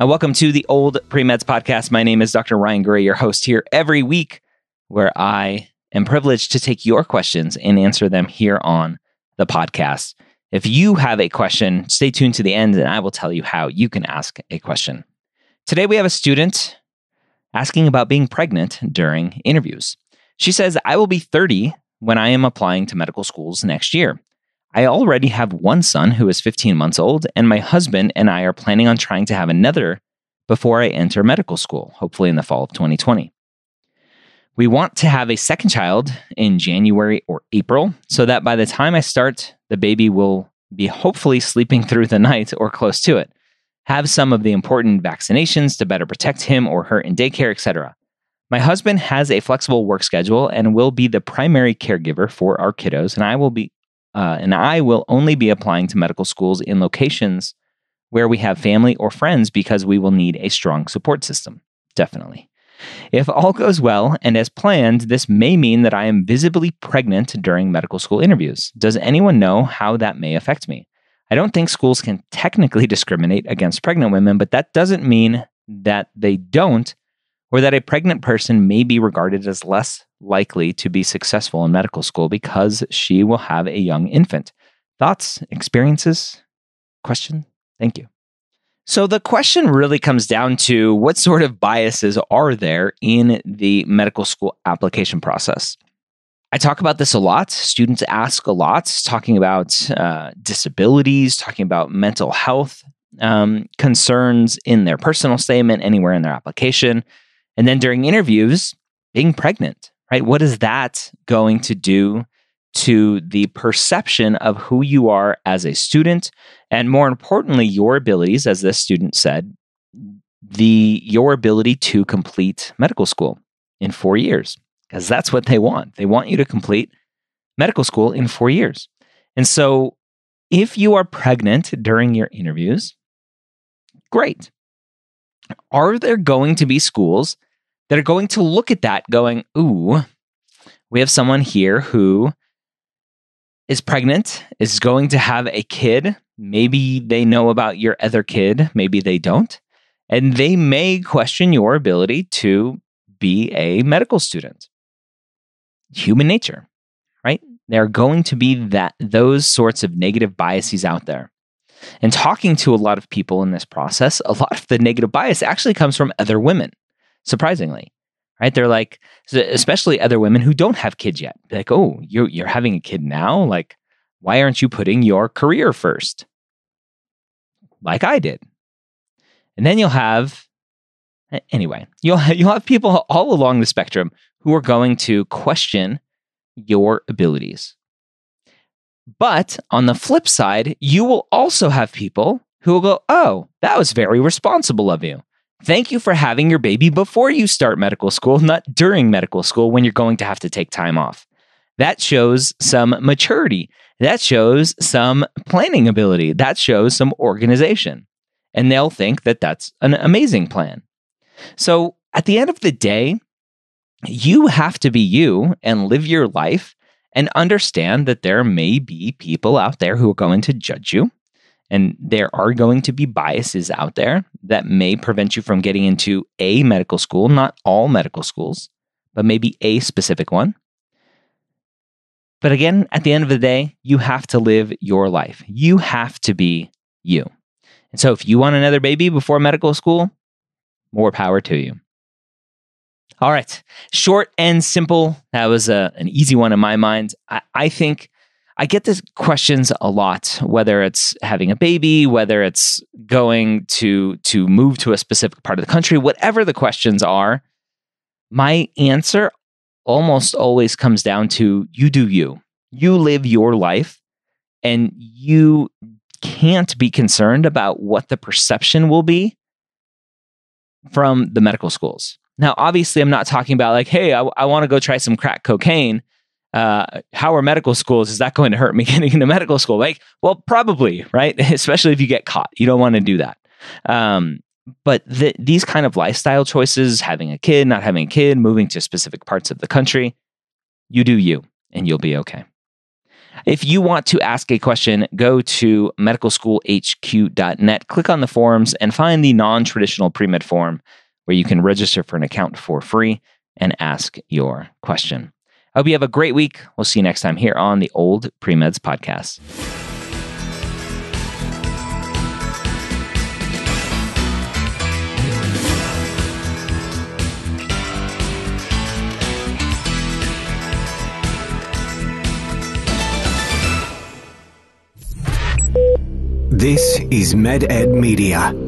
Uh, welcome to the Old Premeds Podcast. My name is Dr. Ryan Gray, your host here every week, where I am privileged to take your questions and answer them here on the podcast. If you have a question, stay tuned to the end and I will tell you how you can ask a question. Today we have a student asking about being pregnant during interviews. She says, I will be 30 when I am applying to medical schools next year. I already have one son who is 15 months old, and my husband and I are planning on trying to have another before I enter medical school, hopefully in the fall of 2020. We want to have a second child in January or April so that by the time I start, the baby will be hopefully sleeping through the night or close to it, have some of the important vaccinations to better protect him or her in daycare, etc. My husband has a flexible work schedule and will be the primary caregiver for our kiddos, and I will be uh, and I will only be applying to medical schools in locations where we have family or friends because we will need a strong support system. Definitely. If all goes well and as planned, this may mean that I am visibly pregnant during medical school interviews. Does anyone know how that may affect me? I don't think schools can technically discriminate against pregnant women, but that doesn't mean that they don't or that a pregnant person may be regarded as less likely to be successful in medical school because she will have a young infant. Thoughts, experiences, question? Thank you. So, the question really comes down to what sort of biases are there in the medical school application process? I talk about this a lot. Students ask a lot, talking about uh, disabilities, talking about mental health um, concerns in their personal statement, anywhere in their application. And then during interviews, being pregnant, right? What is that going to do to the perception of who you are as a student? And more importantly, your abilities, as this student said, the your ability to complete medical school in four years. Because that's what they want. They want you to complete medical school in four years. And so if you are pregnant during your interviews, great. Are there going to be schools that are going to look at that going, ooh, we have someone here who is pregnant, is going to have a kid. Maybe they know about your other kid, maybe they don't. And they may question your ability to be a medical student. Human nature, right? There are going to be that those sorts of negative biases out there. And talking to a lot of people in this process, a lot of the negative bias actually comes from other women surprisingly. Right? They're like, especially other women who don't have kids yet. They're like, oh, you're, you're having a kid now? Like, why aren't you putting your career first? Like I did. And then you'll have, anyway, you'll, you'll have people all along the spectrum who are going to question your abilities. But on the flip side, you will also have people who will go, oh, that was very responsible of you. Thank you for having your baby before you start medical school, not during medical school when you're going to have to take time off. That shows some maturity. That shows some planning ability. That shows some organization. And they'll think that that's an amazing plan. So at the end of the day, you have to be you and live your life and understand that there may be people out there who are going to judge you. And there are going to be biases out there that may prevent you from getting into a medical school, not all medical schools, but maybe a specific one. But again, at the end of the day, you have to live your life. You have to be you. And so if you want another baby before medical school, more power to you. All right. Short and simple. That was a, an easy one in my mind. I, I think I get these questions a lot, whether it's having a baby, whether it's going to to move to a specific part of the country, whatever the questions are. My answer almost always comes down to you do you. You live your life and you can't be concerned about what the perception will be from the medical schools. Now, obviously, I'm not talking about like, hey, I, I want to go try some crack cocaine. Uh, how are medical schools? Is that going to hurt me getting into medical school? Like, well, probably, right? Especially if you get caught. You don't want to do that. Um, but the, these kind of lifestyle choices, having a kid, not having a kid, moving to specific parts of the country, you do you, and you'll be okay. If you want to ask a question, go to medicalschoolhq.net, click on the forums, and find the non traditional pre med form where you can register for an account for free and ask your question. I hope you have a great week. We'll see you next time here on the Old Premeds Podcast. This is MedEd Media.